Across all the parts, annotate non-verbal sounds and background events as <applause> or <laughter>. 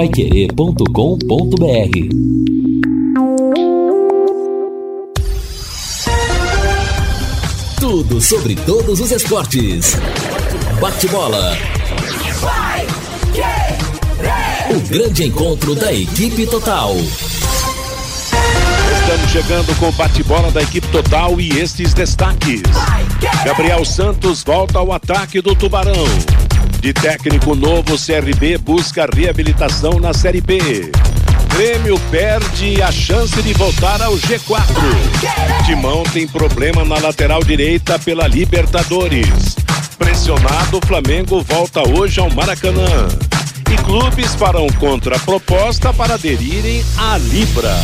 paiquerê.com.br Tudo sobre todos os esportes. Bate-bola. O grande encontro da equipe total. Estamos chegando com o bate-bola da equipe total e estes destaques. Gabriel Santos volta ao ataque do Tubarão. De técnico novo, CRB busca reabilitação na Série B. Grêmio perde a chance de voltar ao G4. Timão tem problema na lateral direita pela Libertadores. Pressionado, o Flamengo volta hoje ao Maracanã. E clubes farão contraproposta para aderirem à Libra.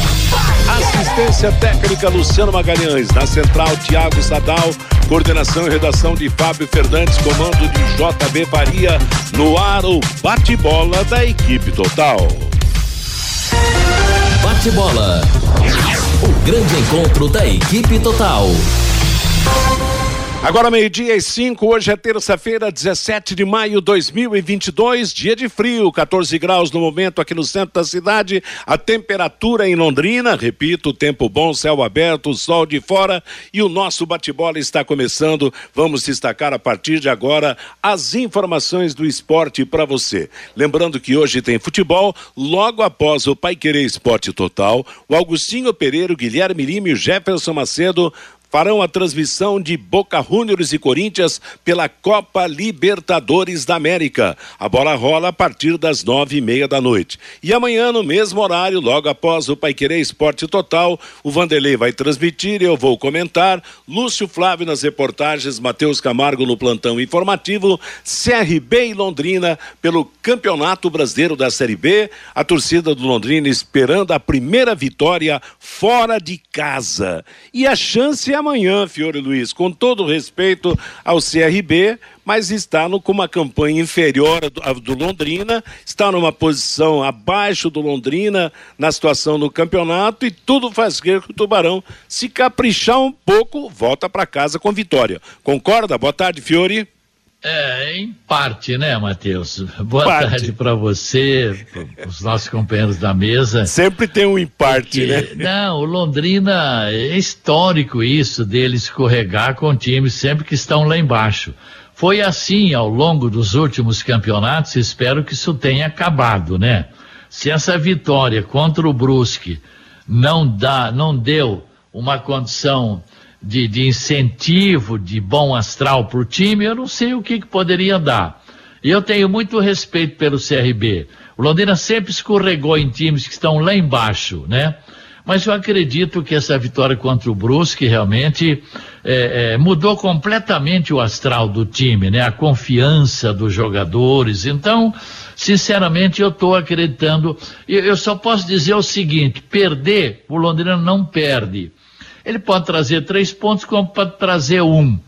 Assistência técnica Luciano Magalhães. Na central, Tiago Sadal. Coordenação e redação de Fábio Fernandes. Comando de JB Faria. No ar, o bate-bola da equipe total. Bate-bola. O grande encontro da equipe total. Agora meio-dia e cinco, hoje é terça-feira, 17 de maio de 2022, dia de frio, 14 graus no momento aqui no centro da cidade, a temperatura em Londrina, repito, tempo bom, céu aberto, sol de fora e o nosso bate-bola está começando. Vamos destacar a partir de agora as informações do esporte para você. Lembrando que hoje tem futebol, logo após o Pai Querer Esporte Total, o Augustinho Pereira, o Guilherme Lima e o Jefferson Macedo farão a transmissão de Boca Juniors e Corinthians pela Copa Libertadores da América. A bola rola a partir das nove e meia da noite. E amanhã, no mesmo horário, logo após o Paiquerê Esporte Total, o Vanderlei vai transmitir, eu vou comentar, Lúcio Flávio nas reportagens, Matheus Camargo no plantão informativo, CRB e Londrina pelo Campeonato Brasileiro da Série B, a torcida do Londrina esperando a primeira vitória fora de casa. E a chance amanhã, Fiore Luiz, com todo respeito ao CRB, mas está no, com uma campanha inferior do, do Londrina, está numa posição abaixo do Londrina na situação do campeonato e tudo faz crer que o Tubarão, se caprichar um pouco, volta para casa com vitória. Concorda? Boa tarde, Fiore. É, em parte, né, Matheus? Boa parte. tarde para você, os nossos companheiros da mesa. Sempre tem um em parte, Porque, né? Não, o Londrina é histórico isso dele escorregar com times sempre que estão lá embaixo. Foi assim ao longo dos últimos campeonatos, espero que isso tenha acabado, né? Se essa vitória contra o Brusque não dá, não deu uma condição de, de incentivo, de bom astral para o time, eu não sei o que, que poderia dar. E eu tenho muito respeito pelo CRB. O Londrina sempre escorregou em times que estão lá embaixo, né? Mas eu acredito que essa vitória contra o Brusque realmente é, é, mudou completamente o astral do time, né? A confiança dos jogadores. Então, sinceramente, eu estou acreditando. Eu, eu só posso dizer o seguinte: perder, o Londrina não perde. Ele pode trazer três pontos, como pode trazer um.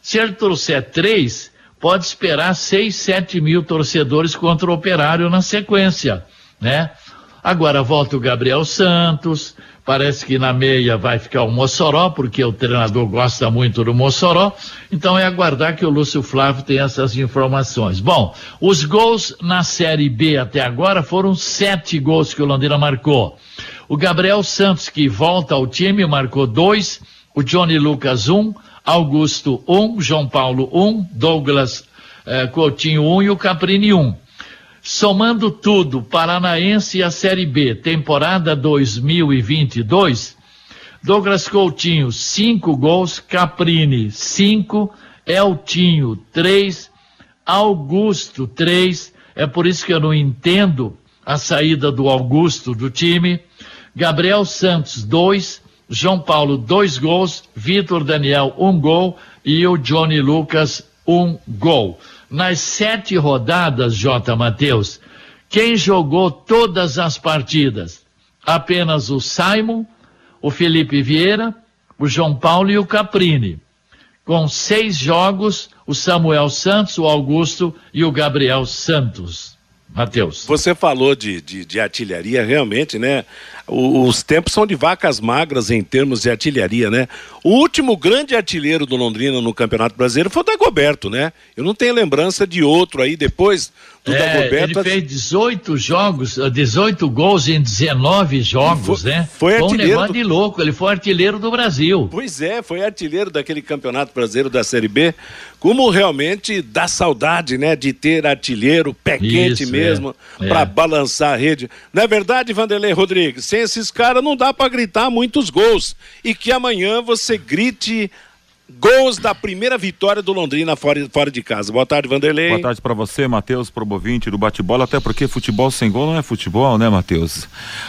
Se ele trouxer três, pode esperar seis, sete mil torcedores contra o operário na sequência, né? Agora volta o Gabriel Santos, parece que na meia vai ficar o Mossoró, porque o treinador gosta muito do Mossoró, então é aguardar que o Lúcio Flávio tenha essas informações. Bom, os gols na Série B até agora foram sete gols que o Londrina marcou. O Gabriel Santos, que volta ao time, marcou dois. O Johnny Lucas, um. Augusto, um. João Paulo, um. Douglas eh, Coutinho, um. E o Caprini, um. Somando tudo, Paranaense e a Série B, temporada 2022, Douglas Coutinho, cinco gols. Caprini, cinco. Eltinho, três. Augusto, três. É por isso que eu não entendo a saída do Augusto do time. Gabriel Santos, dois. João Paulo, dois gols. Vitor Daniel, um gol. E o Johnny Lucas, um gol. Nas sete rodadas, J. Matheus, quem jogou todas as partidas? Apenas o Simon, o Felipe Vieira, o João Paulo e o Caprini. Com seis jogos, o Samuel Santos, o Augusto e o Gabriel Santos. Matheus. Você falou de, de, de, artilharia, realmente, né? os tempos são de vacas magras em termos de artilharia, né? O último grande artilheiro do Londrina no Campeonato Brasileiro foi o Dagoberto, né? Eu não tenho lembrança de outro aí depois do é. Ele fez 18 jogos, 18 gols em 19 jogos, foi, né? Foi, foi um negócio de louco, ele foi artilheiro do Brasil. Pois é, foi artilheiro daquele campeonato brasileiro da Série B. Como realmente dá saudade, né, de ter artilheiro, pé quente Isso, mesmo, é, para é. balançar a rede. Não é verdade, Vanderlei Rodrigues? Sem esses caras não dá para gritar muitos gols. E que amanhã você grite Gols da primeira vitória do Londrina fora, fora de casa. Boa tarde, Vanderlei. Boa tarde para você, Matheus Probovinte do bate-bola, até porque futebol sem gol não é futebol, né, Matheus?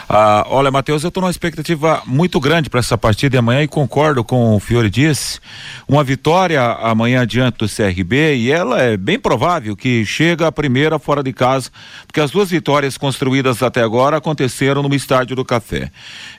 Ah, olha, Matheus, eu estou numa expectativa muito grande para essa partida de amanhã e concordo com o Fiore disse. Uma vitória amanhã diante do CRB e ela é bem provável que chega a primeira fora de casa, porque as duas vitórias construídas até agora aconteceram no estádio do Café.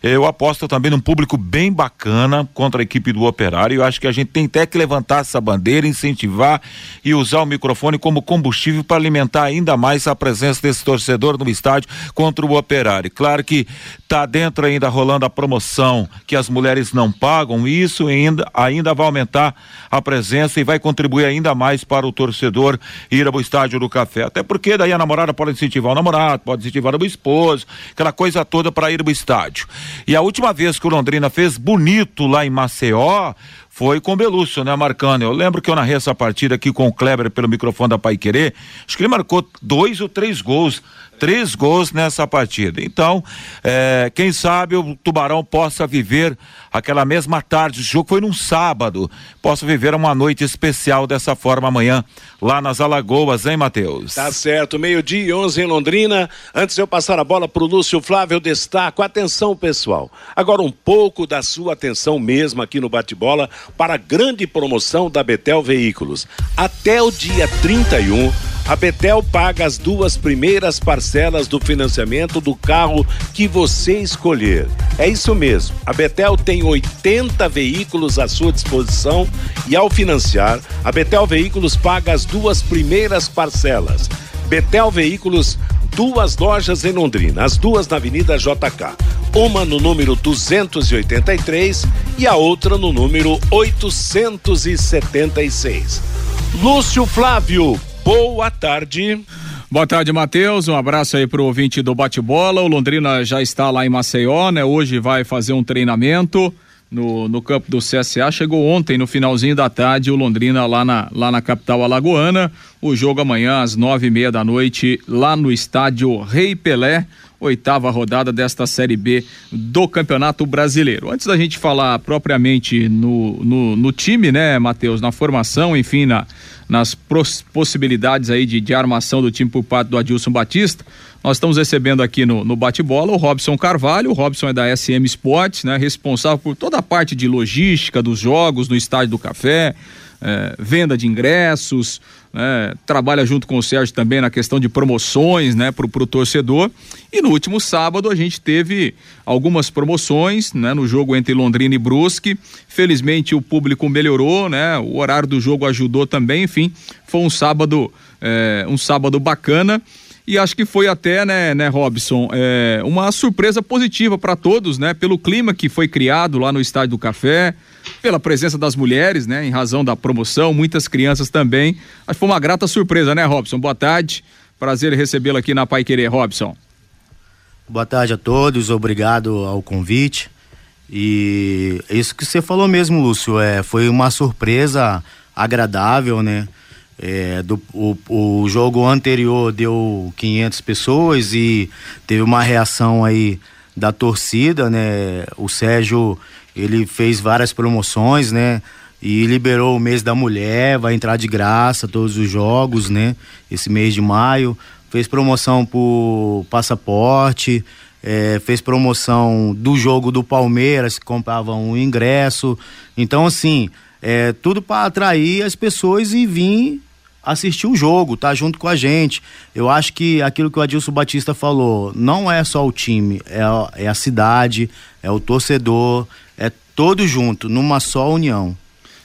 Eu aposto também num público bem bacana contra a equipe do Operário. Eu acho que a gente tem até que levantar essa bandeira, incentivar e usar o microfone como combustível para alimentar ainda mais a presença desse torcedor no estádio contra o Operário. Claro que está dentro ainda rolando a promoção que as mulheres não pagam, e isso ainda, ainda vai aumentar a presença e vai contribuir ainda mais para o torcedor ir ao estádio do café. Até porque daí a namorada pode incentivar o namorado, pode incentivar o esposo, aquela coisa toda para ir ao estádio. E a última vez que o Londrina fez bonito lá em Maceió, foi com Belúcio, né, marcando. Eu lembro que eu narrei essa partida aqui com o Kleber pelo microfone da Pai Querer. Acho que ele marcou dois ou três gols três gols nessa partida. Então, é, quem sabe o Tubarão possa viver aquela mesma tarde, o jogo foi num sábado, possa viver uma noite especial dessa forma amanhã, lá nas Alagoas, hein, Matheus? Tá certo, meio-dia e 11 em Londrina. Antes de eu passar a bola pro Lúcio Flávio, eu destaco, atenção pessoal, agora um pouco da sua atenção mesmo aqui no bate-bola para a grande promoção da Betel Veículos. Até o dia 31, a Betel paga as duas primeiras parcelas do financiamento do carro que você escolher. É isso mesmo. A Betel tem 80 veículos à sua disposição e ao financiar, a Betel Veículos paga as duas primeiras parcelas. Betel Veículos, duas lojas em Londrina, as duas na Avenida JK. Uma no número 283 e a outra no número 876. Lúcio Flávio, boa tarde. Boa tarde, Matheus. Um abraço aí pro ouvinte do bate-bola. O Londrina já está lá em Maceió, né? Hoje vai fazer um treinamento no, no campo do CSA. Chegou ontem, no finalzinho da tarde, o Londrina lá na, lá na capital alagoana. O jogo amanhã às nove e meia da noite, lá no estádio Rei Pelé oitava rodada desta Série B do Campeonato Brasileiro. Antes da gente falar propriamente no, no, no time, né, Matheus, na formação, enfim, na, nas possibilidades aí de, de armação do time por parte do Adilson Batista, nós estamos recebendo aqui no, no bate-bola o Robson Carvalho. O Robson é da SM Sports, né? Responsável por toda a parte de logística dos jogos no Estádio do Café, é, venda de ingressos, né? trabalha junto com o Sérgio também na questão de promoções né? para o torcedor. E no último sábado a gente teve algumas promoções né? no jogo entre Londrina e Brusque. Felizmente o público melhorou, né? o horário do jogo ajudou também, enfim, foi um sábado, é, um sábado bacana e acho que foi até, né, né Robson, é, uma surpresa positiva para todos, né, pelo clima que foi criado lá no Estádio do Café, pela presença das mulheres, né, em razão da promoção, muitas crianças também. Acho que foi uma grata surpresa, né, Robson? Boa tarde, prazer recebê-lo aqui na Pai Querer, Robson. Boa tarde a todos, obrigado ao convite. E é isso que você falou mesmo, Lúcio, é, foi uma surpresa agradável, né? É, do, o, o jogo anterior deu 500 pessoas e teve uma reação aí da torcida, né? O Sérgio, ele fez várias promoções, né? E liberou o mês da mulher, vai entrar de graça todos os jogos, né? Esse mês de maio. Fez promoção por passaporte, é, fez promoção do jogo do Palmeiras, que comprava um ingresso. Então, assim, é, tudo para atrair as pessoas e vir assistir o jogo, tá junto com a gente. Eu acho que aquilo que o Adilson Batista falou, não é só o time, é a, é a cidade, é o torcedor, é todo junto, numa só união.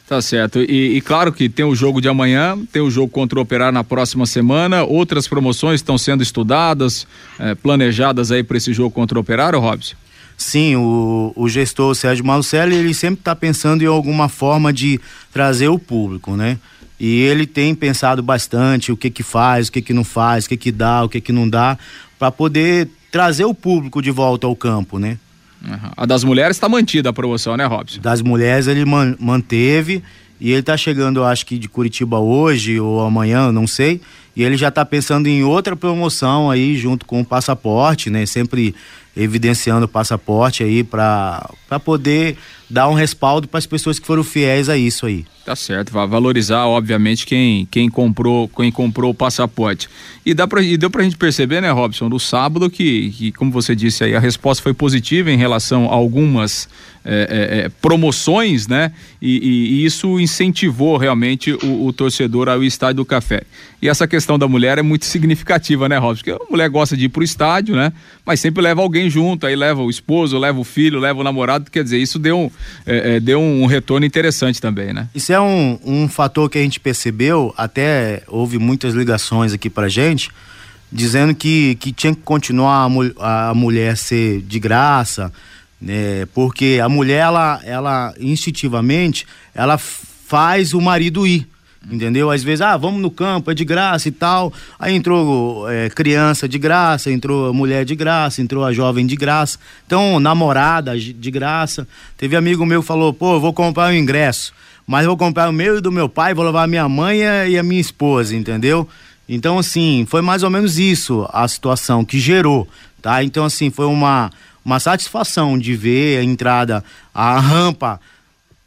Tá certo. E, e, claro que tem o jogo de amanhã, tem o jogo contra o Operário na próxima semana. Outras promoções estão sendo estudadas, eh, planejadas aí para esse jogo contra o Operário, Robson? Sim, o, o gestor Sérgio Malucelli, ele sempre está pensando em alguma forma de trazer o público, né? E ele tem pensado bastante o que que faz, o que que não faz, o que que dá, o que que não dá, para poder trazer o público de volta ao campo, né? Uhum. A das mulheres está mantida a promoção, né, Robson? Das mulheres ele man manteve e ele está chegando, acho que de Curitiba hoje ou amanhã, não sei. E ele já está pensando em outra promoção aí junto com o passaporte, né? Sempre evidenciando o passaporte aí para poder dar um respaldo para as pessoas que foram fiéis a isso aí. Tá certo, vai valorizar, obviamente, quem, quem comprou quem comprou o passaporte. E, dá pra, e deu pra gente perceber, né, Robson, no sábado que, que, como você disse aí, a resposta foi positiva em relação a algumas é, é, é promoções, né? E, e, isso incentivou realmente o, o, torcedor ao estádio do café. E essa questão da mulher é muito significativa, né, Robson? Porque a mulher gosta de ir pro estádio, né? Mas sempre leva alguém junto, aí leva o esposo, leva o filho, leva o namorado, quer dizer, isso deu, é, é, deu um retorno interessante também, né? Isso é um, um fator que a gente percebeu, até houve muitas ligações aqui pra gente, dizendo que, que tinha que continuar a, a mulher ser de graça, né? Porque a mulher, ela, ela instintivamente, ela faz o marido ir. Entendeu? Às vezes, ah, vamos no campo, é de graça e tal. Aí entrou é, criança de graça, entrou mulher de graça, entrou a jovem de graça. Então, namorada de graça. Teve amigo meu que falou, pô, vou comprar o ingresso, mas vou comprar o meu e do meu pai, vou levar a minha mãe e a minha esposa, entendeu? Então, assim, foi mais ou menos isso a situação que gerou, tá? Então, assim, foi uma uma satisfação de ver a entrada, a rampa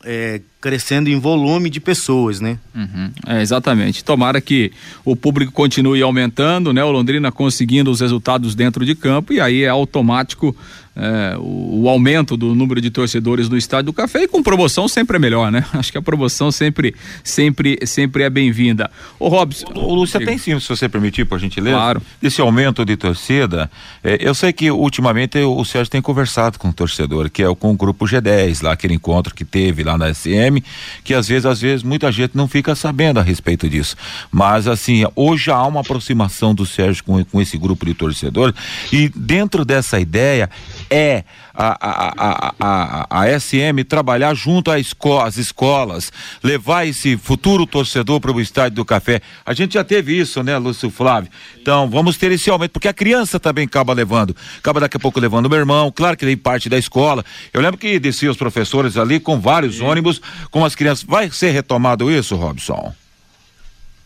é, crescendo em volume de pessoas, né? Uhum, é, exatamente. Tomara que o público continue aumentando, né? O Londrina conseguindo os resultados dentro de campo e aí é automático é, o, o, aumento do número de torcedores no Estádio do Café e com promoção sempre é melhor, né? <laughs> Acho que a promoção sempre, sempre, sempre é bem-vinda. O Robson. O, Lúcio, tem sim, se você permitir, por gentileza. Claro. Esse aumento de torcida, é, eu sei que ultimamente o Sérgio tem conversado com o torcedor, que é com o grupo G10, lá aquele encontro que teve lá na SM, que às vezes, às vezes, muita gente não fica sabendo a respeito disso. Mas assim, hoje há uma aproximação do Sérgio com, com esse grupo de torcedores e dentro dessa ideia é a, a, a, a, SM trabalhar junto às esco escolas, levar esse futuro torcedor para o estádio do café. A gente já teve isso, né, Lúcio Flávio? Então, vamos ter esse aumento, porque a criança também acaba levando, acaba daqui a pouco levando o meu irmão, claro que ele parte da escola. Eu lembro que desciam os professores ali com vários ônibus, com as crianças. Vai ser retomado isso, Robson?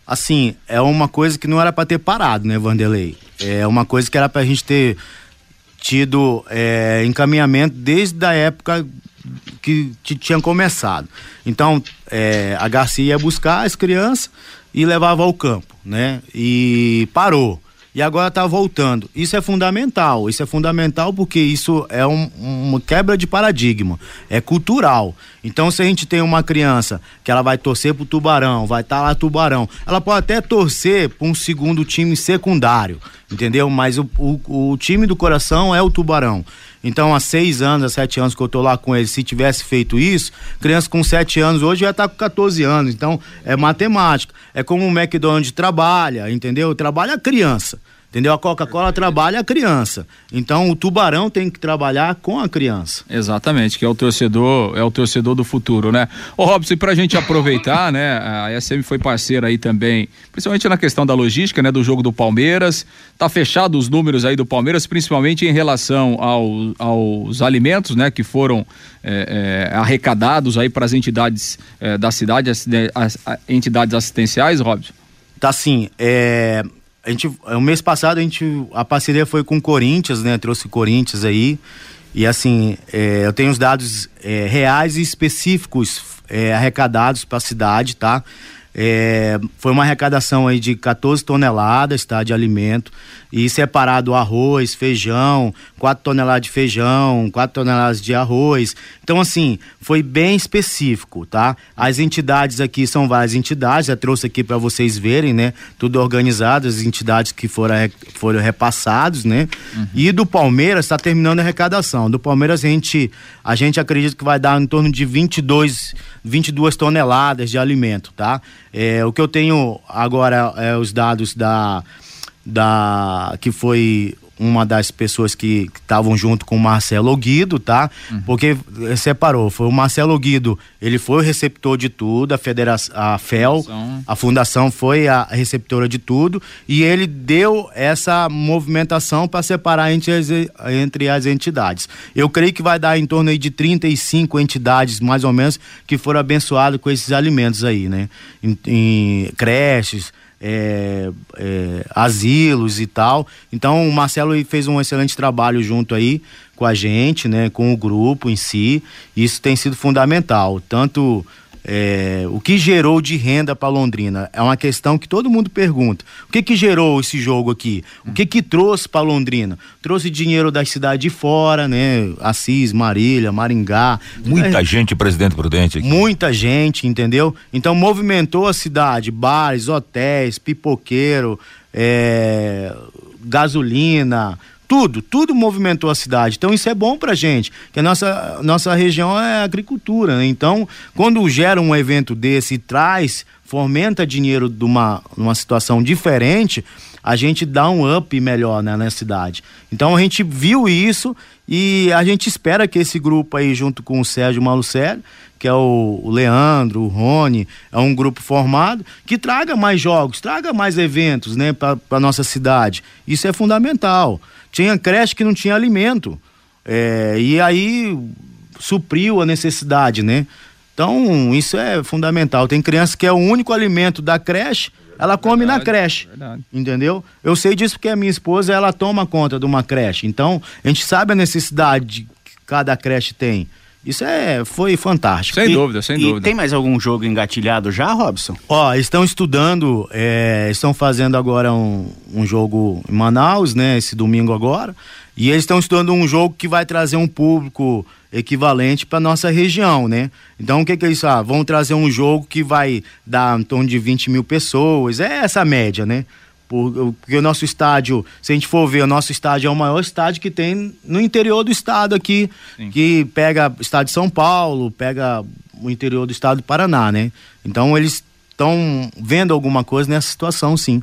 Assim, é uma coisa que não era para ter parado, né, Vanderlei? É uma coisa que era para a gente ter tido é, encaminhamento desde a época que, tinha começado. Então, é, a Garcia ia buscar as crianças e levava ao campo, né? E parou e agora está voltando. Isso é fundamental. Isso é fundamental porque isso é um, uma quebra de paradigma. É cultural. Então, se a gente tem uma criança que ela vai torcer pro Tubarão, vai estar tá lá Tubarão, ela pode até torcer para um segundo time secundário, entendeu? Mas o, o, o time do coração é o Tubarão. Então, há seis anos, há sete anos que eu tô lá com ele, se tivesse feito isso, criança com sete anos hoje já tá com 14 anos. Então, é matemática. É como o McDonald's trabalha, entendeu? Trabalha a criança. Entendeu? A Coca-Cola trabalha a criança. Então o tubarão tem que trabalhar com a criança. Exatamente, que é o torcedor, é o torcedor do futuro, né? Ô Robson, e pra gente aproveitar, né? A SM foi parceira aí também, principalmente na questão da logística, né? Do jogo do Palmeiras. Tá fechado os números aí do Palmeiras, principalmente em relação ao, aos alimentos, né? Que foram é, é, arrecadados aí para as entidades é, da cidade, as, as, as entidades assistenciais, Robson? Tá sim, é a gente, o mês passado a gente, a parceria foi com o Corinthians, né? Trouxe Corinthians aí. E assim, é, eu tenho os dados é, reais e específicos é, arrecadados para a cidade, tá? É, foi uma arrecadação aí de 14 toneladas tá, de alimento e separado arroz, feijão, 4 toneladas de feijão, 4 toneladas de arroz. Então, assim, foi bem específico, tá? As entidades aqui são várias entidades, já trouxe aqui para vocês verem, né? Tudo organizado, as entidades que foram, foram repassados, né? Uhum. E do Palmeiras está terminando a arrecadação. Do Palmeiras a gente, a gente acredita que vai dar em torno de 22, 22 toneladas de alimento, tá? É, o que eu tenho agora é os dados da, da que foi uma das pessoas que estavam junto com o Marcelo Guido, tá? Uhum. Porque eh, separou. Foi o Marcelo Guido, ele foi o receptor de tudo, a federação, a FEL, fundação. a fundação foi a receptora de tudo, e ele deu essa movimentação para separar entre as, entre as entidades. Eu creio que vai dar em torno aí de 35 entidades, mais ou menos, que foram abençoadas com esses alimentos aí, né? em, em creches é, é, asilos e tal. Então o Marcelo fez um excelente trabalho junto aí com a gente, né, com o grupo em si. Isso tem sido fundamental, tanto é, o que gerou de renda para Londrina? É uma questão que todo mundo pergunta. O que que gerou esse jogo aqui? O que que trouxe para Londrina? Trouxe dinheiro da cidade de fora, né? Assis, Marília, Maringá. Muita é, gente, presidente Prudente. Aqui. Muita gente, entendeu? Então movimentou a cidade, bares, hotéis, pipoqueiro, é, gasolina, tudo, tudo movimentou a cidade. Então isso é bom pra gente, que a nossa, nossa região é agricultura, né? Então, quando gera um evento desse e traz, fomenta dinheiro de uma, uma situação diferente, a gente dá um up melhor né, na cidade. Então a gente viu isso e a gente espera que esse grupo aí, junto com o Sérgio Malucelli, que é o, Leandro, o Rony, é um grupo formado, que traga mais jogos, traga mais eventos né, para nossa cidade. Isso é fundamental. Tinha creche que não tinha alimento. É, e aí supriu a necessidade, né? Então, isso é fundamental. Tem criança que é o único alimento da creche, ela come verdade, na creche. Verdade. Entendeu? Eu sei disso porque a minha esposa, ela toma conta de uma creche. Então, a gente sabe a necessidade que cada creche tem. Isso é, foi fantástico. Sem e, dúvida, sem e dúvida. Tem mais algum jogo engatilhado já, Robson? Ó, estão estudando, é, estão fazendo agora um, um jogo em Manaus, né? Esse domingo agora. E eles estão estudando um jogo que vai trazer um público equivalente para nossa região, né? Então o que, que é isso? Ah, vão trazer um jogo que vai dar em torno de 20 mil pessoas. É essa média, né? Porque o nosso estádio, se a gente for ver, o nosso estádio é o maior estádio que tem no interior do estado aqui, Sim. que pega o estado de São Paulo, pega o interior do estado do Paraná, né? Então eles estão vendo alguma coisa nessa situação, sim.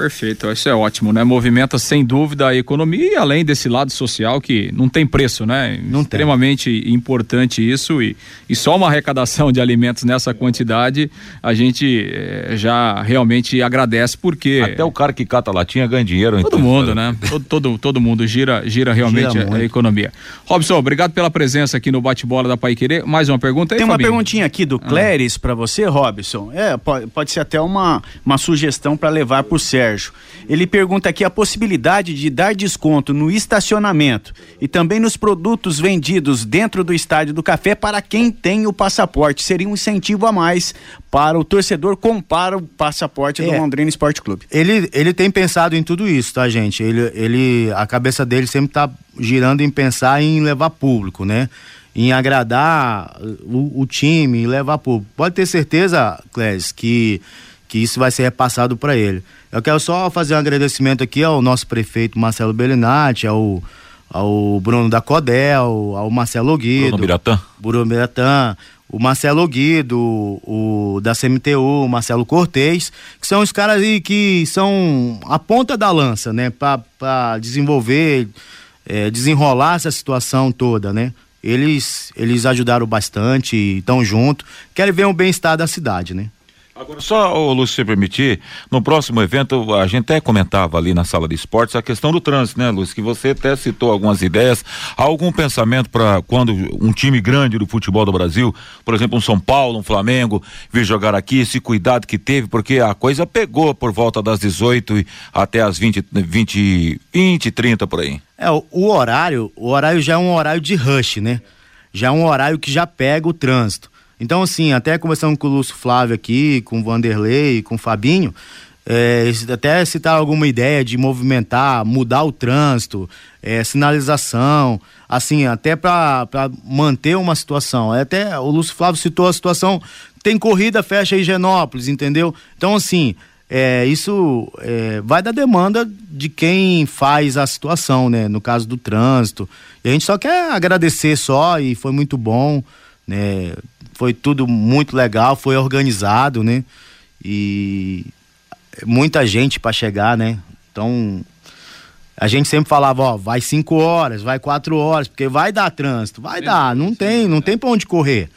Perfeito, isso é ótimo, né? Movimenta sem dúvida a economia e além desse lado social que não tem preço, né? Não Extremamente tem. importante isso e, e só uma arrecadação de alimentos nessa quantidade a gente eh, já realmente agradece porque até o cara que cata latinha ganha dinheiro. Todo então, mundo, né? todo, todo, todo mundo gira gira realmente gira a, a, economia. Robson, obrigado pela presença aqui no bate-bola da Pai Querer. Mais uma pergunta aí, Tem uma Fabinho? perguntinha aqui do Cléris ah. para você, Robson. É, pode, pode ser até uma, uma sugestão para levar pro Sérgio Sérgio. Ele pergunta aqui a possibilidade de dar desconto no estacionamento e também nos produtos vendidos dentro do estádio do café para quem tem o passaporte. Seria um incentivo a mais para o torcedor comprar o passaporte é. do Londrina Esporte Clube. Ele, ele tem pensado em tudo isso, tá, gente? Ele, ele, a cabeça dele sempre está girando em pensar em levar público, né? Em agradar o, o time, levar público. Pode ter certeza, Clés, que que isso vai ser repassado para ele. Eu quero só fazer um agradecimento aqui ao nosso prefeito Marcelo Bellinati, ao, ao Bruno da Codel, ao Marcelo Guido. Bruno Biratã. Bruno Biratã, o Marcelo Guido, o, o da CMTU, o Marcelo Cortez, que são os caras aí que são a ponta da lança, né, para desenvolver, é, desenrolar essa situação toda, né. Eles, eles ajudaram bastante, estão junto, querem ver o bem-estar da cidade, né. Agora, só, o Lúcio, se permitir, no próximo evento, a gente até comentava ali na sala de esportes a questão do trânsito, né, Lúcio? Que você até citou algumas ideias. Há algum pensamento para quando um time grande do futebol do Brasil, por exemplo, um São Paulo, um Flamengo, vir jogar aqui, esse cuidado que teve, porque a coisa pegou por volta das 18 e até as 20, 20, 20, 30 por aí. É, o, o horário, o horário já é um horário de rush, né? Já é um horário que já pega o trânsito. Então, assim, até conversando com o Lúcio Flávio aqui, com o Vanderlei, com o Fabinho, é, até citar alguma ideia de movimentar, mudar o trânsito, é, sinalização, assim, até para manter uma situação. É, até o Lúcio Flávio citou a situação, tem corrida, fecha Higienópolis, entendeu? Então, assim, é, isso é, vai da demanda de quem faz a situação, né? No caso do trânsito. E a gente só quer agradecer só e foi muito bom, né? Foi tudo muito legal, foi organizado, né? E muita gente para chegar, né? Então A gente sempre falava, ó, vai cinco horas, vai quatro horas, porque vai dar trânsito, vai dar, não tem, não tem pra onde correr.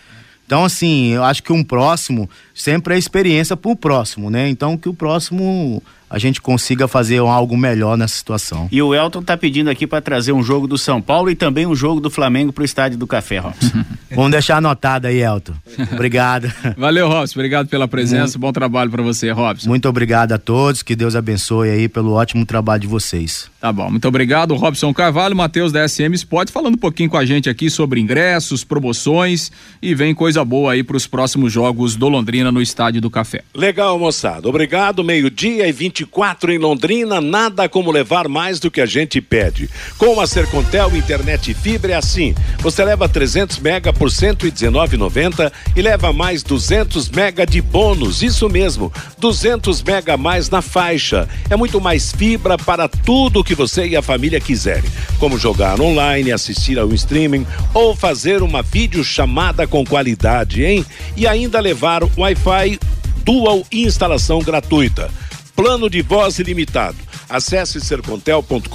Então, assim, eu acho que um próximo sempre é experiência pro próximo, né? Então, que o próximo a gente consiga fazer algo melhor nessa situação. E o Elton tá pedindo aqui para trazer um jogo do São Paulo e também um jogo do Flamengo pro Estádio do Café, Robson. <laughs> Vamos deixar anotado aí, Elton. Obrigado. Valeu, Robson. Obrigado pela presença. Muito, Bom trabalho para você, Robson. Muito obrigado a todos. Que Deus abençoe aí pelo ótimo trabalho de vocês. Tá bom. Muito obrigado, Robson Carvalho, Matheus da SM Sport, falando um pouquinho com a gente aqui sobre ingressos, promoções e vem coisa boa aí para os próximos jogos do Londrina no Estádio do Café. Legal, moçada. Obrigado. Meio-dia e 24 em Londrina. Nada como levar mais do que a gente pede. Com a Sercontel Internet e Fibra é assim. Você leva 300 mega por 119,90 e leva mais 200 mega de bônus. Isso mesmo, 200 mega a mais na faixa. É muito mais fibra para tudo que você e a família quiserem, como jogar online, assistir ao streaming ou fazer uma videochamada com qualidade, hein? E ainda levar Wi-Fi dual instalação gratuita. Plano de voz ilimitado. Acesse sercontel.com.br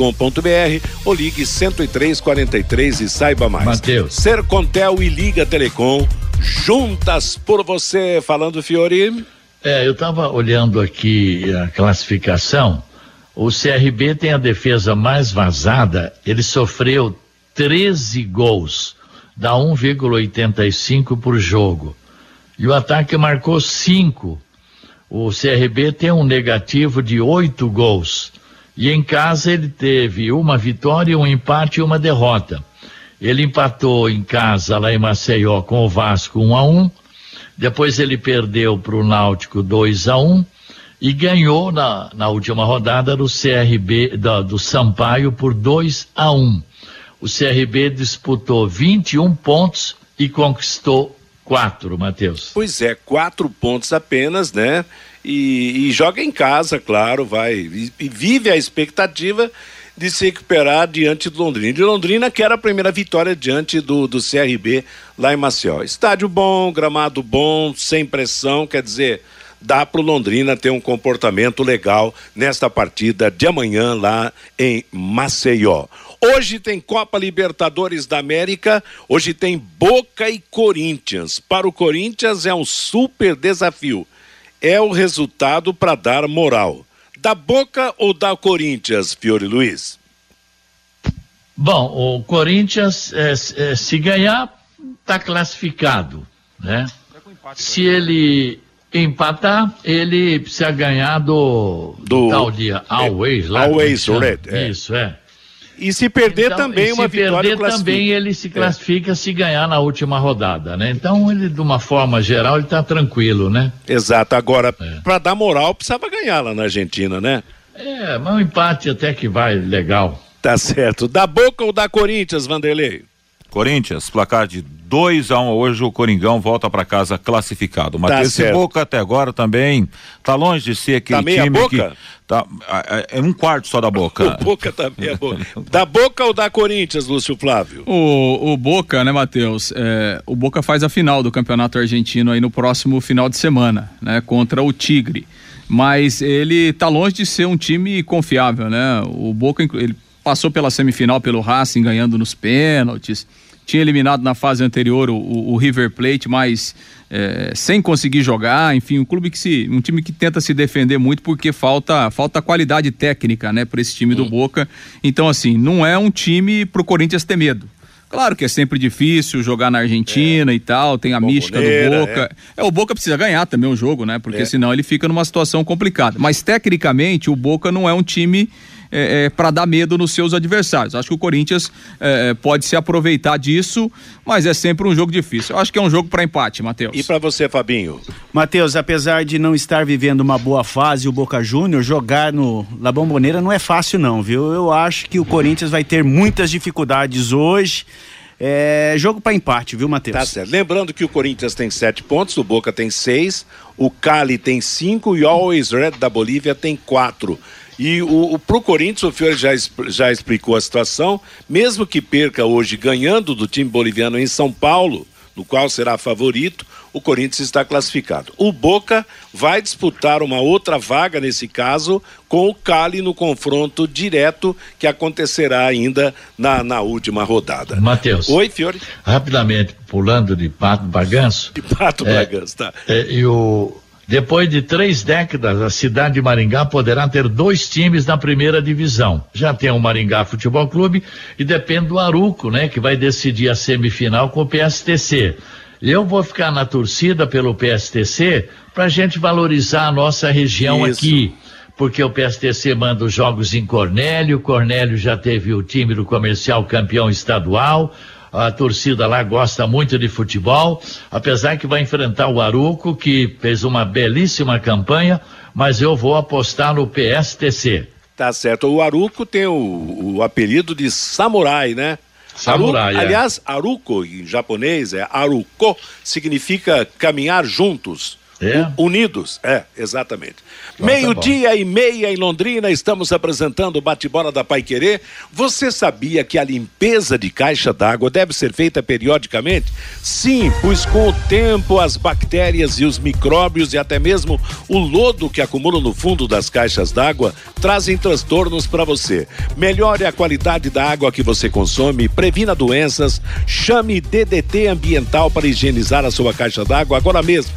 ou ligue 10343 e saiba mais. Mateus. Sercontel e Liga Telecom, juntas por você. Falando, Fiori. É, eu estava olhando aqui a classificação. O CRB tem a defesa mais vazada. Ele sofreu 13 gols, dá 1,85 por jogo. E o ataque marcou 5 o CRB tem um negativo de oito gols. E em casa ele teve uma vitória, um empate e uma derrota. Ele empatou em casa lá em Maceió com o Vasco 1 a 1 depois ele perdeu para o Náutico 2 a 1 e ganhou na, na última rodada do CRB da, do Sampaio por 2 a 1 O CRB disputou 21 pontos e conquistou Quatro, Matheus. Pois é, quatro pontos apenas, né? E, e joga em casa, claro, vai. E, e, vive a expectativa de se recuperar diante do Londrina. De Londrina, que era a primeira vitória diante do, do CRB lá em Maceió. Estádio bom, gramado bom, sem pressão, quer dizer, dá para o Londrina ter um comportamento legal nesta partida de amanhã lá em Maceió. Hoje tem Copa Libertadores da América, hoje tem Boca e Corinthians. Para o Corinthians é um super desafio. É o resultado para dar moral. Da Boca ou da Corinthians, Fiore Luiz? Bom, o Corinthians, é, é, se ganhar, está classificado, né? Se ele empatar, ele precisa ganhar do, do, do tal dia, Always, é, lá. Always Red. É. Isso, é. E se perder então, também uma vitória perder também ele se classifica é. se ganhar na última rodada, né? Então ele de uma forma geral ele está tranquilo, né? Exato. Agora é. para dar moral precisava ganhar lá na Argentina, né? É, mas um empate até que vai legal. Tá certo. Da Boca ou da Corinthians, Vanderlei? Corinthians, placar de 2 a 1 um, hoje o Coringão volta para casa classificado. Matheus tá Boca até agora também tá longe de ser aquele tá meia time boca? que tá é, é um quarto só da Boca. o <laughs> Boca tá meia boca. da Boca ou da Corinthians, Lúcio Flávio? O, o Boca, né, Matheus? É, o Boca faz a final do Campeonato Argentino aí no próximo final de semana, né, contra o Tigre. Mas ele tá longe de ser um time confiável, né? O Boca ele passou pela semifinal pelo Racing ganhando nos pênaltis, tinha eliminado na fase anterior o, o, River Plate, mas é, sem conseguir jogar, enfim, um clube que se, um time que tenta se defender muito porque falta, falta qualidade técnica, né, para esse time do Boca. Então, assim, não é um time pro Corinthians ter medo. Claro que é sempre difícil jogar na Argentina é. e tal, tem a mística do Boca. É. é. o Boca precisa ganhar também o jogo, né? Porque é. senão ele fica numa situação complicada. Mas tecnicamente o Boca não é um time é, é, para dar medo nos seus adversários. Acho que o Corinthians é, é, pode se aproveitar disso, mas é sempre um jogo difícil. Eu acho que é um jogo para empate, Matheus. E para você, Fabinho? Matheus, apesar de não estar vivendo uma boa fase, o Boca Júnior jogar no La Bombonera não é fácil não, viu? Eu acho que o Corinthians vai ter muitas dificuldades hoje. É jogo para empate, viu, Matheus? Tá certo. Lembrando que o Corinthians tem sete pontos, o Boca tem seis, o Cali tem cinco e o Always Red da Bolívia tem quatro. E o, o pro Corinthians, o Fiore já, já explicou a situação, mesmo que perca hoje ganhando do time boliviano em São Paulo, no qual será favorito, o Corinthians está classificado. O Boca vai disputar uma outra vaga nesse caso com o Cali no confronto direto que acontecerá ainda na, na última rodada. Matheus. Oi, Fiore. Rapidamente, pulando de pato Baganço. De pato é, Baganço, tá. É, e o depois de três décadas, a cidade de Maringá poderá ter dois times na primeira divisão. Já tem o Maringá Futebol Clube e depende do Aruco, né, que vai decidir a semifinal com o PSTC. Eu vou ficar na torcida pelo PSTC para a gente valorizar a nossa região Isso. aqui. Porque o PSTC manda os jogos em Cornélio, Cornélio já teve o time do comercial campeão estadual, a torcida lá gosta muito de futebol, apesar que vai enfrentar o Aruco, que fez uma belíssima campanha, mas eu vou apostar no PSTC. Tá certo. O Aruco tem o, o apelido de samurai, né? Samurai. Aruco, é. Aliás, Aruco em japonês é Aruko, significa caminhar juntos. É? Unidos, é, exatamente. Então, tá Meio-dia tá e meia em Londrina, estamos apresentando o bate-bola da Pai Querer. Você sabia que a limpeza de caixa d'água deve ser feita periodicamente? Sim, pois com o tempo as bactérias e os micróbios e até mesmo o lodo que acumulam no fundo das caixas d'água trazem transtornos para você. Melhore a qualidade da água que você consome, previna doenças, chame DDT Ambiental para higienizar a sua caixa d'água agora mesmo.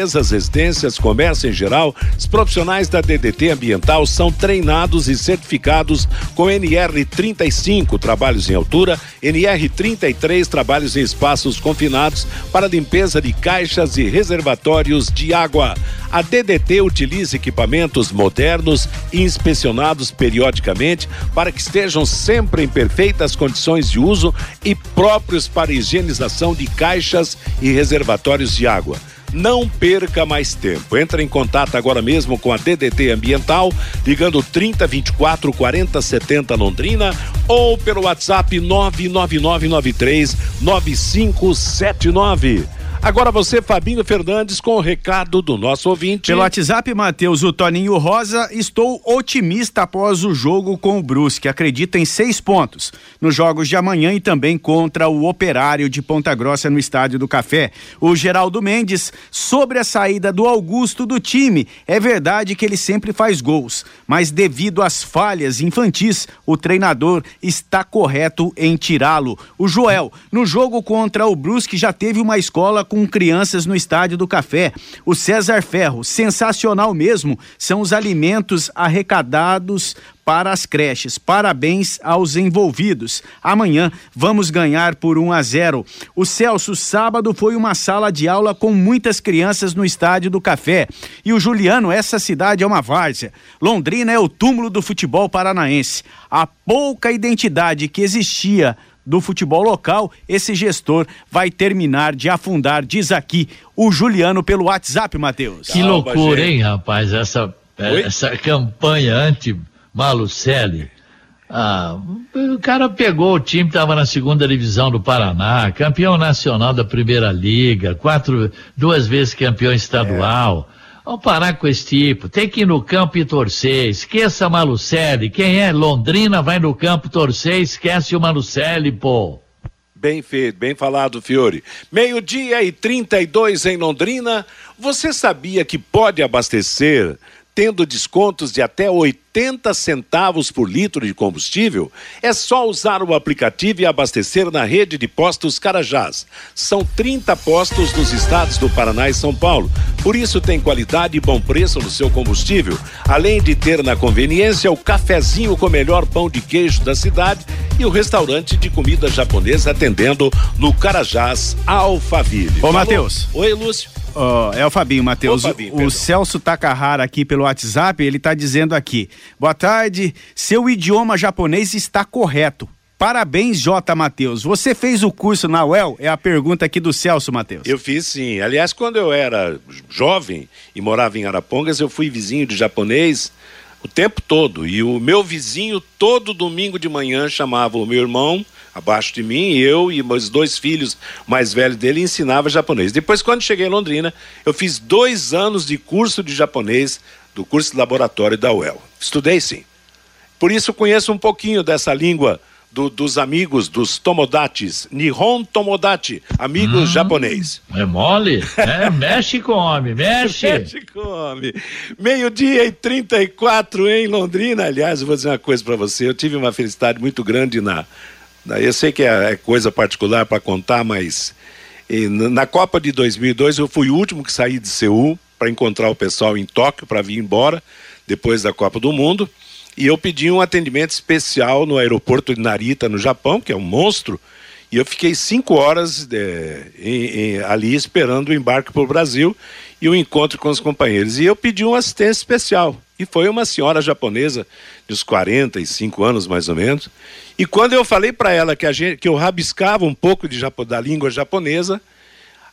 Empresas, residências, comércio em geral, os profissionais da DDT Ambiental são treinados e certificados com NR35, trabalhos em altura, NR33, trabalhos em espaços confinados para limpeza de caixas e reservatórios de água. A DDT utiliza equipamentos modernos e inspecionados periodicamente para que estejam sempre em perfeitas condições de uso e próprios para higienização de caixas e reservatórios de água. Não perca mais tempo. Entre em contato agora mesmo com a DDT Ambiental, ligando 30 24 40 70 Londrina ou pelo WhatsApp 99993 9579. Agora você, Fabinho Fernandes, com o recado do nosso ouvinte. Pelo WhatsApp, Matheus, o Toninho Rosa, estou otimista após o jogo com o Brusque. Acredito em seis pontos nos jogos de amanhã e também contra o Operário de Ponta Grossa no Estádio do Café. O Geraldo Mendes, sobre a saída do Augusto do time, é verdade que ele sempre faz gols, mas devido às falhas infantis, o treinador está correto em tirá-lo. O Joel, no jogo contra o Brusque, já teve uma escola com crianças no Estádio do Café. O César Ferro, sensacional mesmo, são os alimentos arrecadados para as creches. Parabéns aos envolvidos. Amanhã vamos ganhar por 1 a 0. O Celso, sábado foi uma sala de aula com muitas crianças no Estádio do Café. E o Juliano, essa cidade é uma várzea. Londrina é o túmulo do futebol paranaense. A pouca identidade que existia do futebol local, esse gestor vai terminar de afundar, diz aqui o Juliano pelo WhatsApp, Matheus. Que loucura, hein, rapaz, essa, essa campanha anti-Malucelli. Ah, o cara pegou o time, estava na segunda divisão do Paraná, campeão nacional da primeira liga, quatro, duas vezes campeão estadual. É. Vamos parar com esse tipo. Tem que ir no campo e torcer. Esqueça Malucelli. Quem é Londrina vai no campo torcer, esquece o Malucelli, pô. Bem feito, bem falado, Fiore. Meio-dia e 32 em Londrina. Você sabia que pode abastecer tendo descontos de até 80 centavos por litro de combustível, é só usar o aplicativo e abastecer na rede de postos Carajás. São 30 postos nos estados do Paraná e São Paulo. Por isso tem qualidade e bom preço no seu combustível, além de ter na conveniência o cafezinho com o melhor pão de queijo da cidade e o restaurante de comida japonesa atendendo no Carajás Alphaville. Ô, Matheus. Oi, Lúcio. Oh, é o Fabinho, Matheus. O, o Celso Takahara aqui pelo WhatsApp, ele está dizendo aqui: boa tarde, seu idioma japonês está correto. Parabéns, J. Matheus. Você fez o curso na UEL? É a pergunta aqui do Celso, Matheus. Eu fiz sim. Aliás, quando eu era jovem e morava em Arapongas, eu fui vizinho de japonês o tempo todo. E o meu vizinho, todo domingo de manhã, chamava o meu irmão abaixo de mim, eu e meus dois filhos mais velhos dele ensinava japonês. Depois, quando cheguei em Londrina, eu fiz dois anos de curso de japonês do curso de laboratório da UEL. Estudei sim. Por isso conheço um pouquinho dessa língua do, dos amigos dos Tomodates, Nihon Tomodachi, amigos Hum. japonês. É mole? É, <laughs> mexe com homem, mexe. Mexe com homem. Meio-dia e 34 em Londrina. Aliás, eu vou dizer uma coisa para você. Eu tive uma felicidade muito grande na. na eu sei que é, é coisa particular para contar, mas e na Copa de 2002 eu fui o último que saí de Seul para encontrar o pessoal em Tóquio para vir embora depois da Copa do Mundo. E eu pedi um atendimento especial no aeroporto de Narita, no Japão, que é um monstro. E eu fiquei cinco horas eh, em- em- ali esperando o embarque para o Brasil e o encontro com os companheiros. E eu pedi uma assistência especial. E foi uma senhora japonesa, de uns 45 anos mais ou menos. E quando eu falei para ela que, a gente, que eu rabiscava um pouco de da língua japonesa,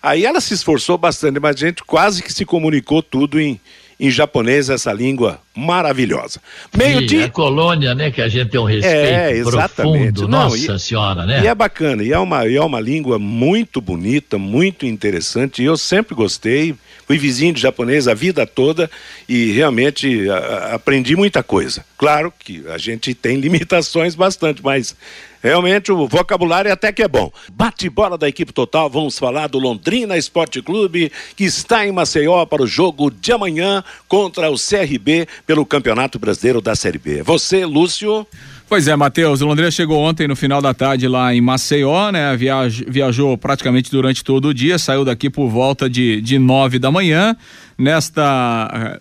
aí ela se esforçou bastante, mas a gente quase que se comunicou tudo em, em japonês, essa língua maravilhosa. E Meio-dia. a colônia, né, que a gente tem um respeito É, exatamente. profundo. Não, Nossa e- senhora, né? E é bacana, e é uma, e é uma língua muito bonita, muito interessante, e eu sempre gostei. Fui vizinho de japonês a vida toda e realmente aprendi muita coisa. Claro que a gente tem <laughs> limitações bastante, mas realmente o vocabulário até que é bom. Bate-bola da equipe total, vamos falar do Londrina Esporte Clube, que está em Maceió para o jogo de amanhã contra o CRB pelo Campeonato Brasileiro da Série B. Você, Lúcio? Pois é, Matheus, o Londrina chegou ontem no final da tarde lá em Maceió, né? Viaj, viajou praticamente durante todo o dia, saiu daqui por volta de, de nove da manhã. Nesta eh,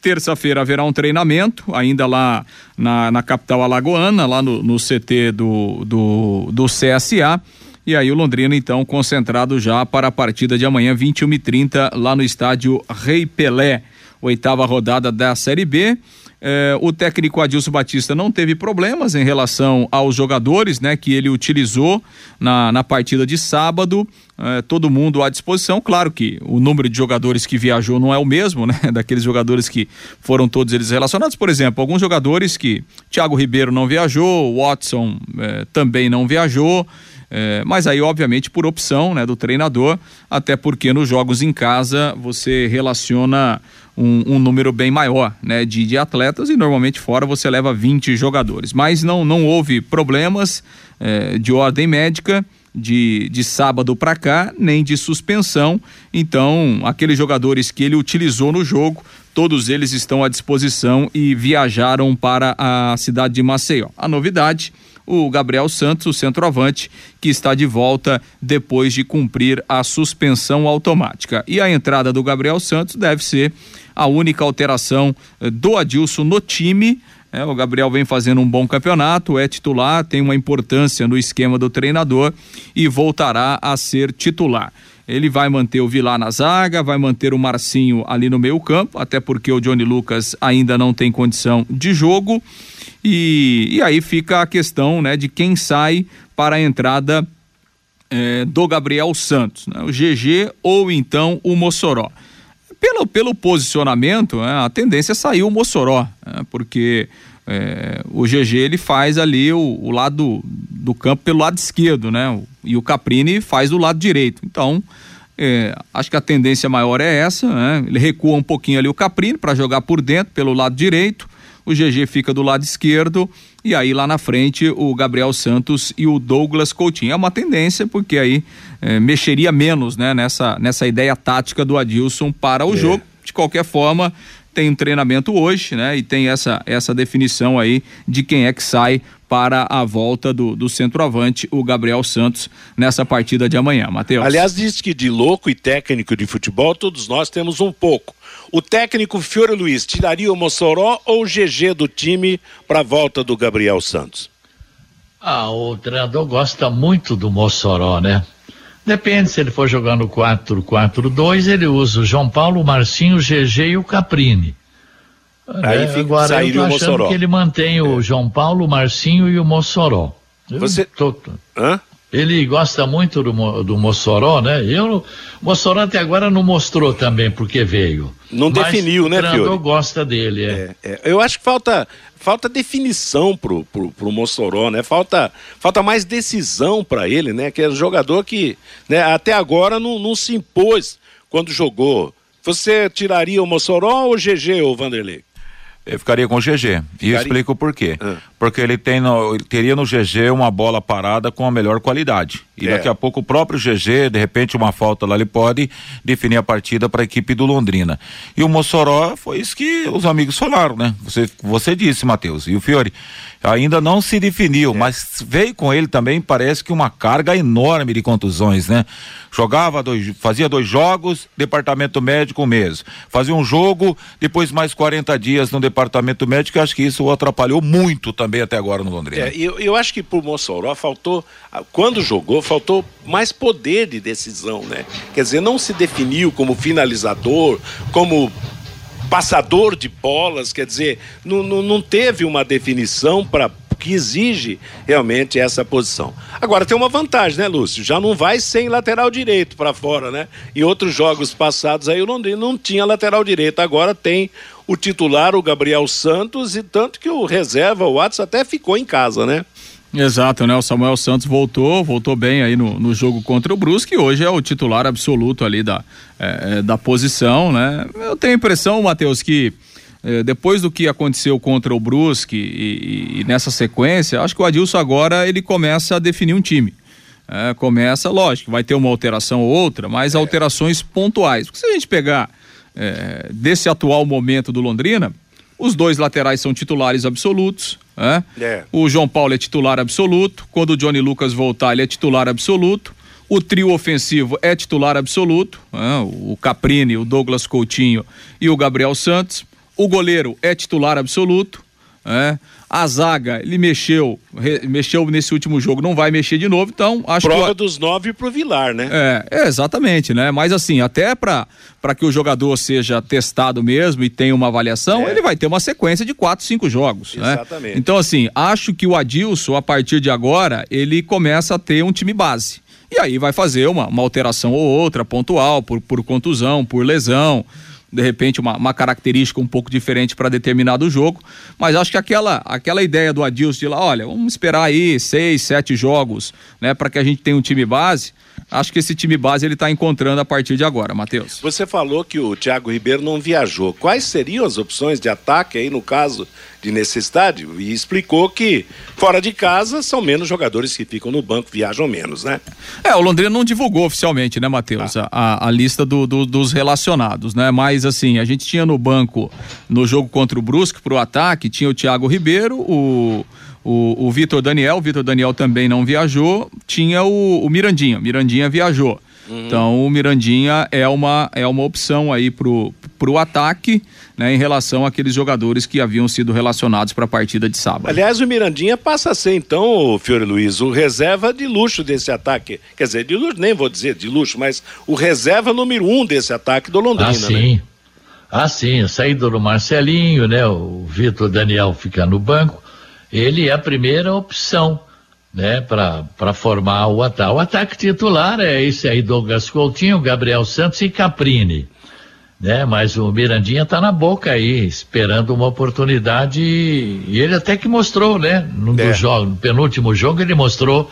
terça-feira haverá um treinamento, ainda lá na, na capital alagoana, lá no, no CT do, do, do CSA. E aí o Londrina, então, concentrado já para a partida de amanhã, 21 e 30 lá no estádio Rei Pelé. Oitava rodada da Série B. Eh, o técnico Adilson Batista não teve problemas em relação aos jogadores, né, que ele utilizou na, na partida de sábado. Eh, todo mundo à disposição. Claro que o número de jogadores que viajou não é o mesmo, <laughs> né, daqueles jogadores que foram todos eles relacionados. Por exemplo, alguns jogadores que Thiago Ribeiro não viajou, Watson eh, também não viajou. É, mas aí, obviamente, por opção né, do treinador, até porque nos jogos em casa você relaciona um, um número bem maior né, de, de atletas e normalmente fora você leva 20 jogadores. Mas não, não houve problemas é, de ordem médica de, de sábado para cá, nem de suspensão. Então, aqueles jogadores que ele utilizou no jogo, todos eles estão à disposição e viajaram para a cidade de Maceió. A novidade o Gabriel Santos, o centroavante, que está de volta depois de cumprir a suspensão automática. E a entrada do Gabriel Santos deve ser a única alteração eh, do Adilson no time. É, o Gabriel vem fazendo um bom campeonato, é titular, tem uma importância no esquema do treinador e voltará a ser titular. Ele vai manter o Vilar na zaga, vai manter o Marcinho ali no meio campo, até porque o Johnny Lucas ainda não tem condição de jogo. E, e aí fica a questão né, de quem sai para a entrada eh, do Gabriel Santos, né, o GG ou então o Mossoró. Pelo, pelo posicionamento, né, a tendência é sair o Mossoró, né, porque eh, o GG ele faz ali o, o lado do campo pelo lado esquerdo, né? E o Caprini faz do lado direito. Então, eh, acho que a tendência maior é essa, né? Ele recua um pouquinho ali o Caprini para jogar por dentro, pelo lado direito o GG fica do lado esquerdo e aí lá na frente o Gabriel Santos e o Douglas Coutinho. É uma tendência porque aí eh, mexeria menos né, nessa, nessa ideia tática do Adilson para o jogo. De qualquer forma, tem um treinamento hoje, né? E tem essa, essa definição aí de quem é que sai para a volta do, do centroavante, o Gabriel Santos, nessa partida de amanhã. Matheus. Aliás, diz que de louco e técnico de futebol, todos nós temos um pouco. O técnico Fiore Luiz tiraria o Mossoró ou o GG do time para a volta do Gabriel Santos? Ah, o treinador gosta muito do Mossoró, né? Depende, se ele for jogando 4-4-2, ele usa o João Paulo, o Marcinho, o GG e o Caprini. Aí É, fica- Agora sairia eu tô o achando Mossoró. que ele mantém o João Paulo, o Marcinho e o Mossoró. Eu Você- tô- Hã? Ele gosta muito do, do Mossoró, né? Eu, o Mossoró até agora não mostrou também porque veio. Não Mas definiu, né, O Fiore? gosta dele, é. É, é, eu acho que falta, falta definição pro, pro, pro Mossoró, né? Falta, falta mais decisão para ele, né? Que é um jogador que né, até agora não, não se impôs quando jogou. Você tiraria o Mossoró ou o GG, ou Vanderlei? Eu ficaria com o GG. E eu explico por quê. Ah. Porque ele tem no, ele teria no GG uma bola parada com a melhor qualidade. E É. daqui a pouco o próprio GG, de repente uma falta lá, ele pode definir a partida para a equipe do Londrina. E o Mossoró foi isso que os amigos falaram, né? Você, você disse, Matheus. E o Fiore ainda não se definiu, mas veio com ele também, parece que uma carga enorme de contusões, né? Jogava dois, fazia dois jogos, departamento médico um mês. Fazia um jogo, depois mais 40 dias no departamento médico, e acho que isso o atrapalhou muito também até agora no Londrina. É, eu, eu acho que pro Mossoró faltou, quando jogou, faltou mais poder de decisão, né? Quer dizer, não se definiu como finalizador, como passador de bolas, quer dizer, não, não, não teve uma definição para que exige realmente essa posição. Agora tem uma vantagem, né, Lúcio? Já não vai sem lateral direito para fora, né? Em outros jogos passados aí o Londrina não tinha lateral direito, agora tem o titular, o Gabriel Santos, e tanto que o reserva, o Watson, até ficou em casa, né? Exato, né? O Samuel Santos voltou, voltou bem aí no, no jogo contra o Brusque, hoje é o titular absoluto ali da, é, é, da posição, né? Eu tenho a impressão, Matheus, que depois do que aconteceu contra o Brusque e, e- nessa sequência, acho que o Adilson agora ele começa a definir um time. É, começa, lógico, vai ter uma alteração ou outra, mas alterações pontuais. Porque se a gente pegar é, desse atual momento do Londrina, os dois laterais são titulares absolutos, né? É. O João Paulo é titular absoluto. Quando o Johnny Lucas voltar, ele é titular absoluto. O trio ofensivo é titular absoluto. né? O Caprini, o Douglas Coutinho e o Gabriel Santos. O goleiro é titular absoluto. né? A zaga, ele mexeu, re- mexeu nesse último jogo, não vai mexer de novo, então acho que. Prova dos nove pro Vilar, né? é, é, exatamente, né? Mas assim, até para que o jogador seja testado mesmo e tenha uma avaliação, É. ele vai ter uma sequência de quatro, cinco jogos, né? Exatamente. Então assim, acho que o Adilson, a partir de agora, ele começa a ter um time base. E aí vai fazer uma, uma alteração ou outra, pontual, por, por contusão, por lesão, de repente uma, uma característica um pouco diferente para determinado jogo. Mas acho que aquela, aquela ideia do Adilson de lá, olha, vamos esperar aí seis, sete jogos, né, para que a gente tenha um time base. Acho que esse time base ele está encontrando a partir de agora, Matheus. Você falou que o Thiago Ribeiro não viajou. Quais seriam as opções de ataque aí no caso de necessidade? E explicou que fora de casa são menos jogadores que ficam no banco, viajam menos, né? É, o Londrina não divulgou oficialmente, né, Matheus, a, a, a lista do- do- dos relacionados, né? Mas assim, a gente tinha no banco, no jogo contra o Brusque, pro ataque, tinha o Thiago Ribeiro, o, o, o Vitor Daniel, o Vitor Daniel também não viajou, tinha o, o Mirandinha, Mirandinha viajou. Então o Mirandinha é uma, é uma opção aí pro, pro ataque, né, em relação àqueles jogadores que haviam sido relacionados para a partida de sábado. Aliás, o Mirandinha passa a ser, então, o Fiore Luiz, o reserva de luxo desse ataque. Quer dizer, de luxo, nem vou dizer de luxo, mas o reserva número um desse ataque do Londrina, Ah, né? sim. Ah, sim, a saída do Marcelinho, né? O Vitor Daniel fica no banco. Ele é a primeira opção, né? Para formar o ataque. O ataque titular é esse aí, Douglas Coutinho, Gabriel Santos e Caprini. Né? Mas o Mirandinha tá na boca aí, esperando uma oportunidade. E ele até que mostrou, né? No, É. jogo, no penúltimo jogo, ele mostrou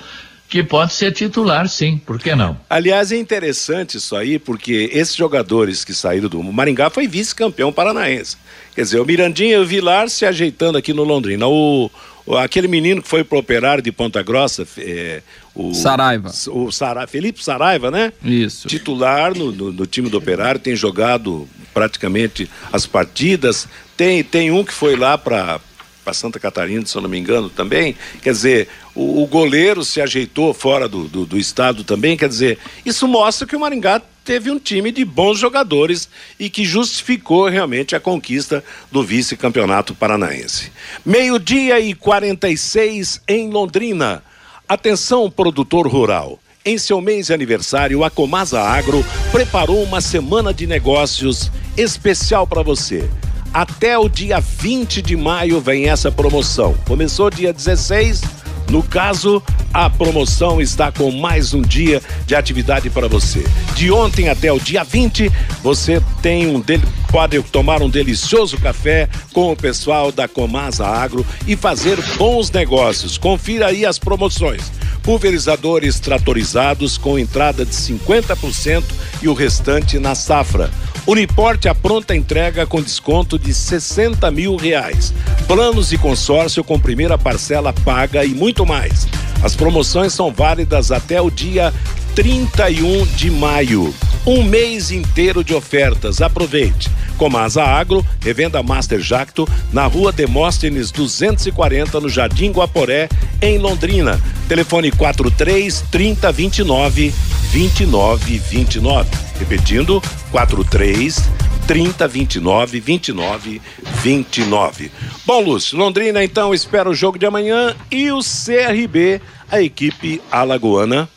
que pode ser titular, sim. Por que não? Aliás, é interessante isso aí, porque esses jogadores que saíram do. Maringá foi vice-campeão paranaense. Quer dizer, o Mirandinha e o Vilar se ajeitando aqui no Londrina. O, o- aquele menino que foi pro operário de Ponta Grossa, é, o. Saraiva. O Sara, Felipe Saraiva, né? Isso. Titular no, no- no time do operário, tem jogado praticamente as partidas. Tem, tem um que foi lá para para Santa Catarina, se eu não me engano, também. Quer dizer, o, o goleiro se ajeitou fora do, do, do estado também. Quer dizer, isso mostra que o Maringá teve um time de bons jogadores e que justificou realmente a conquista do vice-campeonato paranaense. Meio-dia e 46 em Londrina. Atenção, produtor rural. Em seu mês de aniversário, a Comasa Agro preparou uma semana de negócios especial para você. Até o dia 20 de maio vem essa promoção. Começou dia 16. No caso, a promoção está com mais um dia de atividade para você. De ontem até o dia 20, você tem um del... pode tomar um delicioso café com o pessoal da Comasa Agro e fazer bons negócios. Confira aí as promoções. Pulverizadores tratorizados com entrada de 50% e o restante na safra. Uniporte a pronta entrega com desconto de 60 mil reais. Planos e consórcio com primeira parcela paga e muito mais. As promoções são válidas até o dia 31 de maio. Um mês inteiro de ofertas. Aproveite. Comasa Agro, revenda Master Jacto, na rua Demóstenes 240, no Jardim Guaporé, em Londrina. Telefone 43 30 29 29 29. Repetindo, 43 30 29 29 29. Bom, Lúcio, Londrina então espera o jogo de amanhã e o CRB, a equipe alagoana.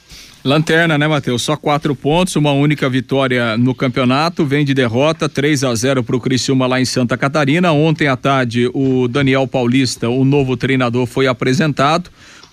Lanterna, né, Matheus? Só quatro pontos, uma única vitória no campeonato, vem de derrota, 3 a 0 para o Criciúma lá em Santa Catarina. Ontem à tarde, o Daniel Paulista, o novo treinador, foi apresentado,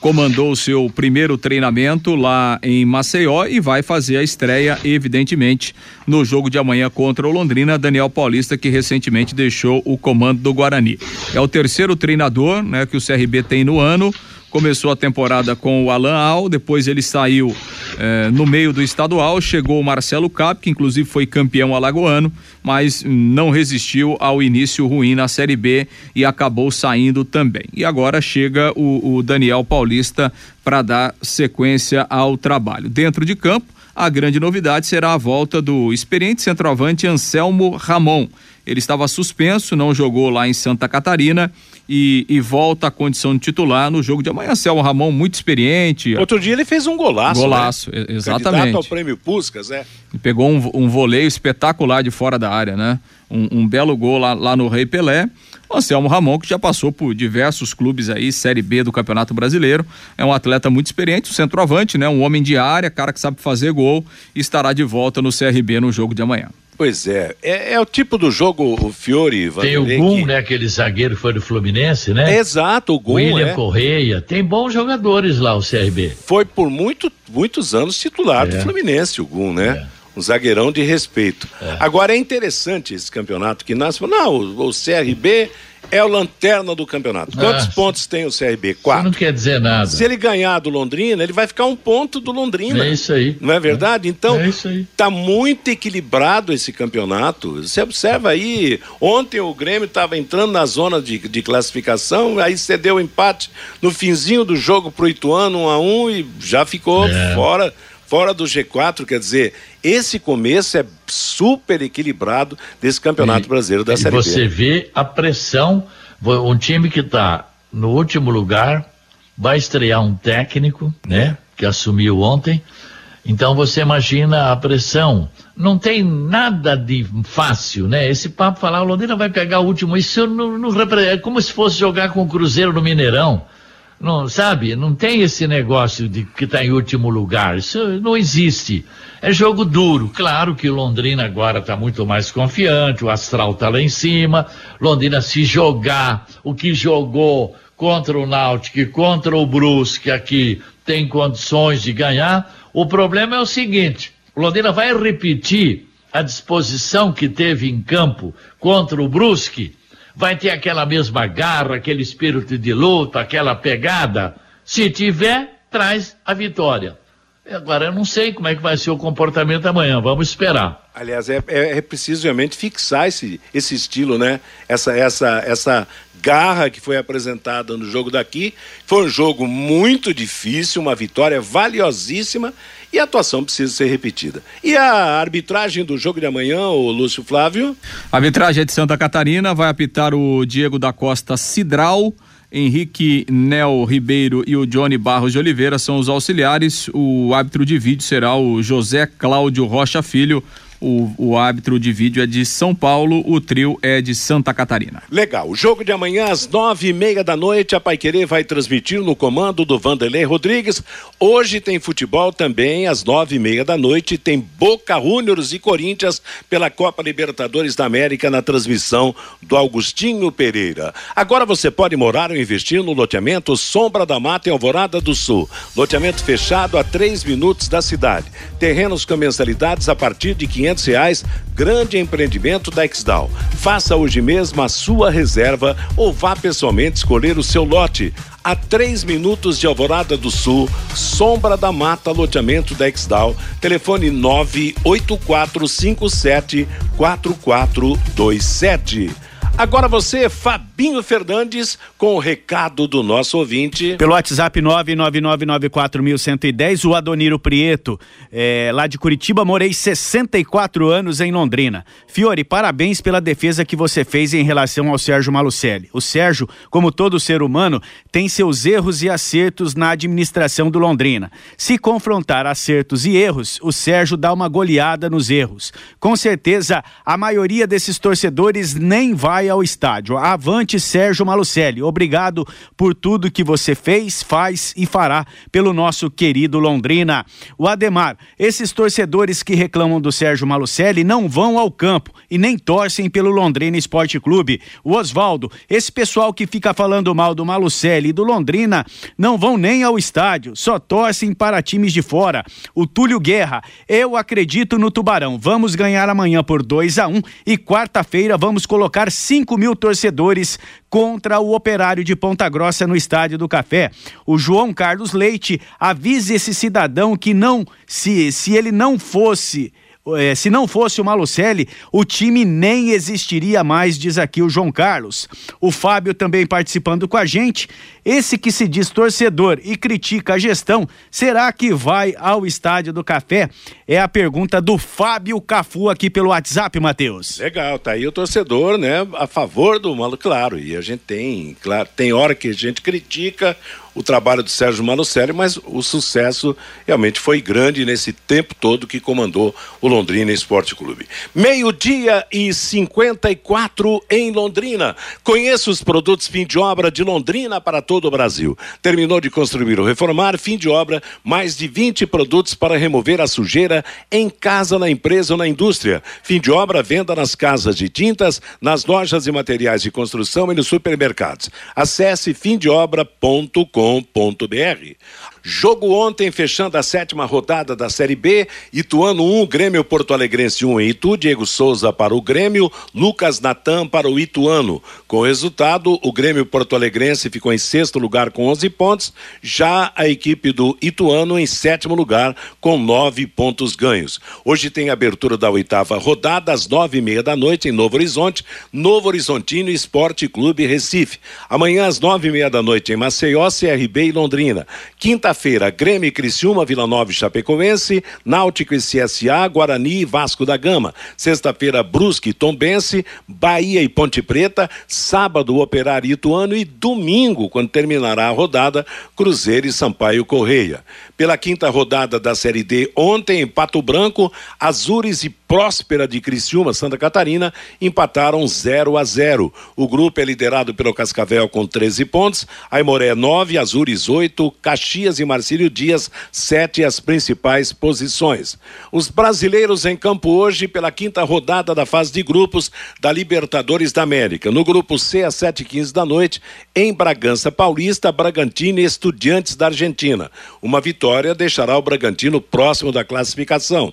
comandou o seu primeiro treinamento lá em Maceió e vai fazer a estreia, evidentemente, no jogo de amanhã contra o Londrina. Daniel Paulista, que recentemente deixou o comando do Guarani. É o terceiro treinador, né, que o CRB tem no ano começou a temporada com o Alan Al, depois ele saiu eh, no meio do estadual, chegou o Marcelo Cap, que inclusive foi campeão alagoano, mas não resistiu ao início ruim na Série B e acabou saindo também. E agora chega o, o Daniel Paulista para dar sequência ao trabalho. Dentro de campo, a grande novidade será a volta do experiente centroavante Anselmo Ramon. Ele estava suspenso, não jogou lá em Santa Catarina e, e, volta à condição de titular no jogo de amanhã. Celso Ramon, muito experiente. Outro dia ele fez um golaço. Golaço, né? exatamente. Candidato ao prêmio Puscas, é. pegou um, um voleio espetacular de fora da área, né? Um, um belo gol lá, lá, no Rei Pelé. O Anselmo Ramon, que já passou por diversos clubes aí, Série B do Campeonato Brasileiro, é um atleta muito experiente, um centroavante, né? Um homem de área, cara que sabe fazer gol e estará de volta no CRB no jogo de amanhã. Pois é. é, é, o tipo do jogo, o Fiore. Tem o Gum, que... né? Aquele zagueiro que foi do Fluminense, né? É exato, o Gum. William é. Correia. Tem bons jogadores lá, o CRB. Foi por muito, muitos anos titular é. do Fluminense, o Gum, né? É. Um zagueirão de respeito. É. Agora é interessante esse campeonato que nasce. Não, o, o CRB é o lanterna do campeonato. Quantos pontos tem o CRB? Quatro. Não quer dizer nada. Se ele ganhar do Londrina, ele vai ficar um ponto do Londrina. É isso aí. Não é verdade? Então, é isso aí. tá muito equilibrado esse campeonato. Você observa aí, ontem o Grêmio estava entrando na zona de, de classificação, aí cedeu o empate no finzinho do jogo pro Ituano, um a um, e já ficou é. fora fora do G4, quer dizer, esse começo é super equilibrado desse Campeonato e, Brasileiro da Série B. Você vê a pressão, um time que está no último lugar vai estrear um técnico, né, que assumiu ontem. Então você imagina a pressão. Não tem nada de fácil, né? Esse papo falar, o Londrina vai pegar o último, isso não, não é como se fosse jogar com o Cruzeiro no Mineirão. Não, sabe? Não tem esse negócio de que está em último lugar. Isso não existe. É jogo duro. Claro que Londrina agora está muito mais confiante, o astral está lá em cima. Londrina se jogar o que jogou contra o Náutico e contra o Brusque aqui tem condições de ganhar. O problema é o seguinte: Londrina vai repetir a disposição que teve em campo contra o Brusque vai ter aquela mesma garra, aquele espírito de luta, aquela pegada? Se tiver, traz a vitória. Agora, eu não sei como é que vai ser o comportamento amanhã, vamos esperar. Aliás, é, é, é preciso realmente fixar esse, esse estilo, né? Essa, essa, essa garra que foi apresentada no jogo daqui. Foi um jogo muito difícil, uma vitória valiosíssima e a atuação precisa ser repetida. E a arbitragem do jogo de amanhã, o Lúcio Flávio? A arbitragem é de Santa Catarina, vai apitar o Diego da Costa Cidral. Henrique Nel Ribeiro e o Johnny Barros de Oliveira são os auxiliares. O árbitro de vídeo será o José Cláudio Rocha Filho. O, o árbitro de vídeo é de São Paulo, o trio é de Santa Catarina. Legal. O jogo de amanhã às nove e meia da noite, a Paiquerê vai transmitir no comando do Vanderlei Rodrigues. Hoje tem futebol também às nove e meia da noite. Tem Boca Juniors e Corinthians pela Copa Libertadores da América na transmissão do Augustinho Pereira. Agora você pode morar ou investir no loteamento Sombra da Mata em Alvorada do Sul. Loteamento fechado a três minutos da cidade. Terrenos com mensalidades a partir de 500 quinhentos reais, grande empreendimento da Exdal. Faça hoje mesmo a sua reserva ou vá pessoalmente escolher o seu lote. a três minutos de Alvorada do Sul, Sombra da Mata, loteamento da Exdal. Telefone 98457 4427. Agora você, Fabinho Fernandes, com o recado do nosso ouvinte. Pelo WhatsApp 9994110, o Adoniro Prieto, é, lá de Curitiba, morei 64 anos em Londrina. Fiore, parabéns pela defesa que você fez em relação ao Sérgio Malucelli. O Sérgio, como todo ser humano, tem seus erros e acertos na administração do Londrina. Se confrontar acertos e erros, o Sérgio dá uma goleada nos erros. Com certeza, a maioria desses torcedores nem vai ao estádio. Avante Sérgio Malucelli. Obrigado por tudo que você fez, faz e fará pelo nosso querido Londrina. O Ademar, esses torcedores que reclamam do Sérgio Malucelli não vão ao campo e nem torcem pelo Londrina Esporte Clube. O Oswaldo, esse pessoal que fica falando mal do Malucelli e do Londrina não vão nem ao estádio, só torcem para times de fora. O Túlio Guerra, eu acredito no Tubarão. Vamos ganhar amanhã por 2 a 1 um, e quarta-feira vamos colocar 5 mil torcedores contra o operário de Ponta Grossa no Estádio do Café. O João Carlos Leite avisa esse cidadão que não, se, se ele não fosse se não fosse o Malucelli, o time nem existiria mais, diz aqui o João Carlos. O Fábio também participando com a gente. Esse que se diz torcedor e critica a gestão, será que vai ao Estádio do Café? É a pergunta do Fábio Cafu aqui pelo WhatsApp, Matheus. Legal, tá aí o torcedor, né, a favor do Malu, claro. E a gente tem, claro, tem hora que a gente critica o trabalho do Sérgio Manucelli, mas o sucesso realmente foi grande nesse tempo todo que comandou o Londrina Esporte Clube. Meio-dia e 54 em Londrina. Conheça os produtos fim de obra de Londrina para todo o Brasil. Terminou de construir ou reformar, fim de obra, mais de 20 produtos para remover a sujeira em casa, na empresa ou na indústria. Fim de obra, venda nas casas de tintas, nas lojas e materiais de construção e nos supermercados. Acesse fimdeobra.com www.ituano.com.br. Jogo ontem, fechando a sétima rodada da Série B, Ituano 1, Grêmio Porto Alegrense 1 em Itu, Diego Souza para o Grêmio, Lucas Natan para o Ituano. Com resultado, o Grêmio Porto Alegrense ficou em sexto lugar com 11 pontos, já a equipe do Ituano em sétimo lugar com nove pontos ganhos. Hoje tem abertura da oitava rodada às nove e meia da noite em Novo Horizonte, Novo Horizontino Esporte Clube Recife. Amanhã às nove e meia da noite em Maceió, CRB e Londrina. Quinta Quinta-feira, Grêmio Criciúma, Vila Nova e Chapecoense, Náutico e CSA, Guarani e Vasco da Gama. Sexta-feira, Brusque e Tombense, Bahia e Ponte Preta, sábado, Operário e Ituano e domingo, quando terminará a rodada, Cruzeiro e Sampaio Correia. Pela quinta rodada da Série D, ontem em Pato Branco, Azures e Próspera de Criciúma, Santa Catarina, empataram 0 a 0. O grupo é liderado pelo Cascavel com 13 pontos, Aimoré 9, Azures 8, Caxias e Marcílio Dias 7 as principais posições. Os brasileiros em campo hoje pela quinta rodada da fase de grupos da Libertadores da América. No grupo C, às 7h15 da noite, em Bragança Paulista, Bragantino e Estudiantes da Argentina. Uma vitória deixará o Bragantino próximo da classificação.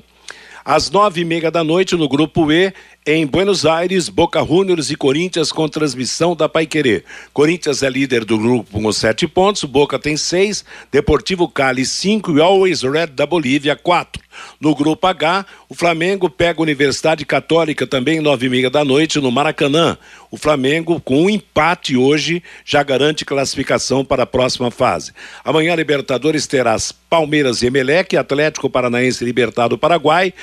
Às nove e meia da noite, no Grupo E, em Buenos Aires, Boca Juniors e Corinthians com transmissão da Paiquerê. Corinthians é líder do grupo com sete pontos, Boca tem seis, Deportivo Cali cinco e Always Red da Bolívia quatro. No grupo H, o Flamengo pega a Universidade Católica também nove e meia da noite no Maracanã. O Flamengo, com um empate hoje, já garante classificação para a próxima fase. Amanhã, Libertadores terá Palmeiras e Emelec, Atlético Paranaense Libertado Paraguai,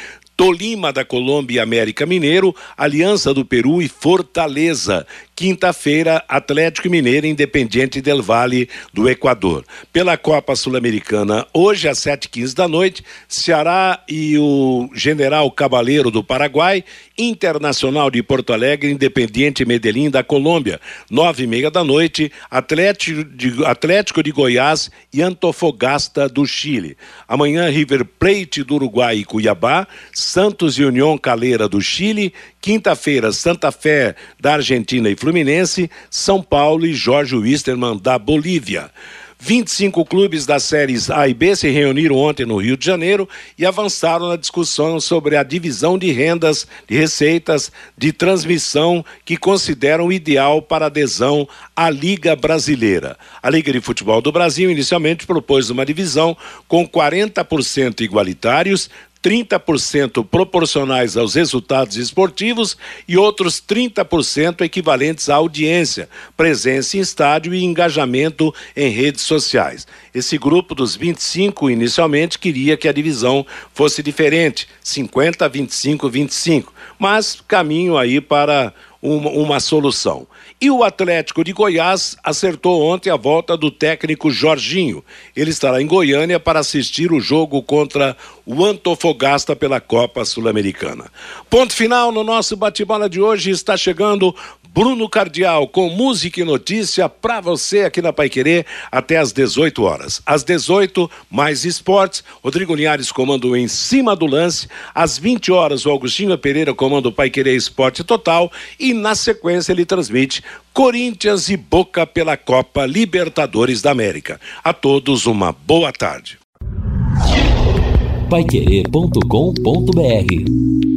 Tolima da Colômbia e América Mineiro, Aliança do Peru e Fortaleza. Quinta-feira, Atlético Mineiro Independiente del Vale do Equador. Pela Copa Sul-Americana, hoje às 7h15 da noite, Ceará e o General Cabaleiro do Paraguai, Internacional de Porto Alegre, Independiente Medellín da Colômbia. Nove e meia da noite, Atlético de, Atlético de Goiás e Antofagasta do Chile. Amanhã, River Plate do Uruguai e Cuiabá, Santos e União Caleira do Chile, quinta-feira Santa Fé da Argentina e Fluminense, São Paulo e Jorge Wisterman da Bolívia. 25 clubes das séries A e B se reuniram ontem no Rio de Janeiro e avançaram na discussão sobre a divisão de rendas, de receitas, de transmissão que consideram ideal para adesão à Liga Brasileira. A Liga de Futebol do Brasil inicialmente propôs uma divisão com 40% igualitários, 30% proporcionais aos resultados esportivos e outros 30% equivalentes à audiência, presença em estádio e engajamento em redes sociais. Esse grupo dos 25 inicialmente queria que a divisão fosse diferente, 50 25 25, mas caminho aí para uma, uma solução. E o Atlético de Goiás acertou ontem a volta do técnico Jorginho. Ele estará em Goiânia para assistir o jogo contra o Antofagasta pela Copa Sul-Americana. Ponto final no nosso bate-bola de hoje. Está chegando Bruno Cardial com música e notícia para você aqui na Paiquerê até às 18 horas. Às 18, mais esportes. Rodrigo Linhares comando em cima do lance. Às 20 horas, o Augustinho Pereira comanda o Paiquerê Esporte Total. E na sequência, ele transmite Corinthians e Boca pela Copa Libertadores da América. A todos uma boa tarde. Paiquerê.com.br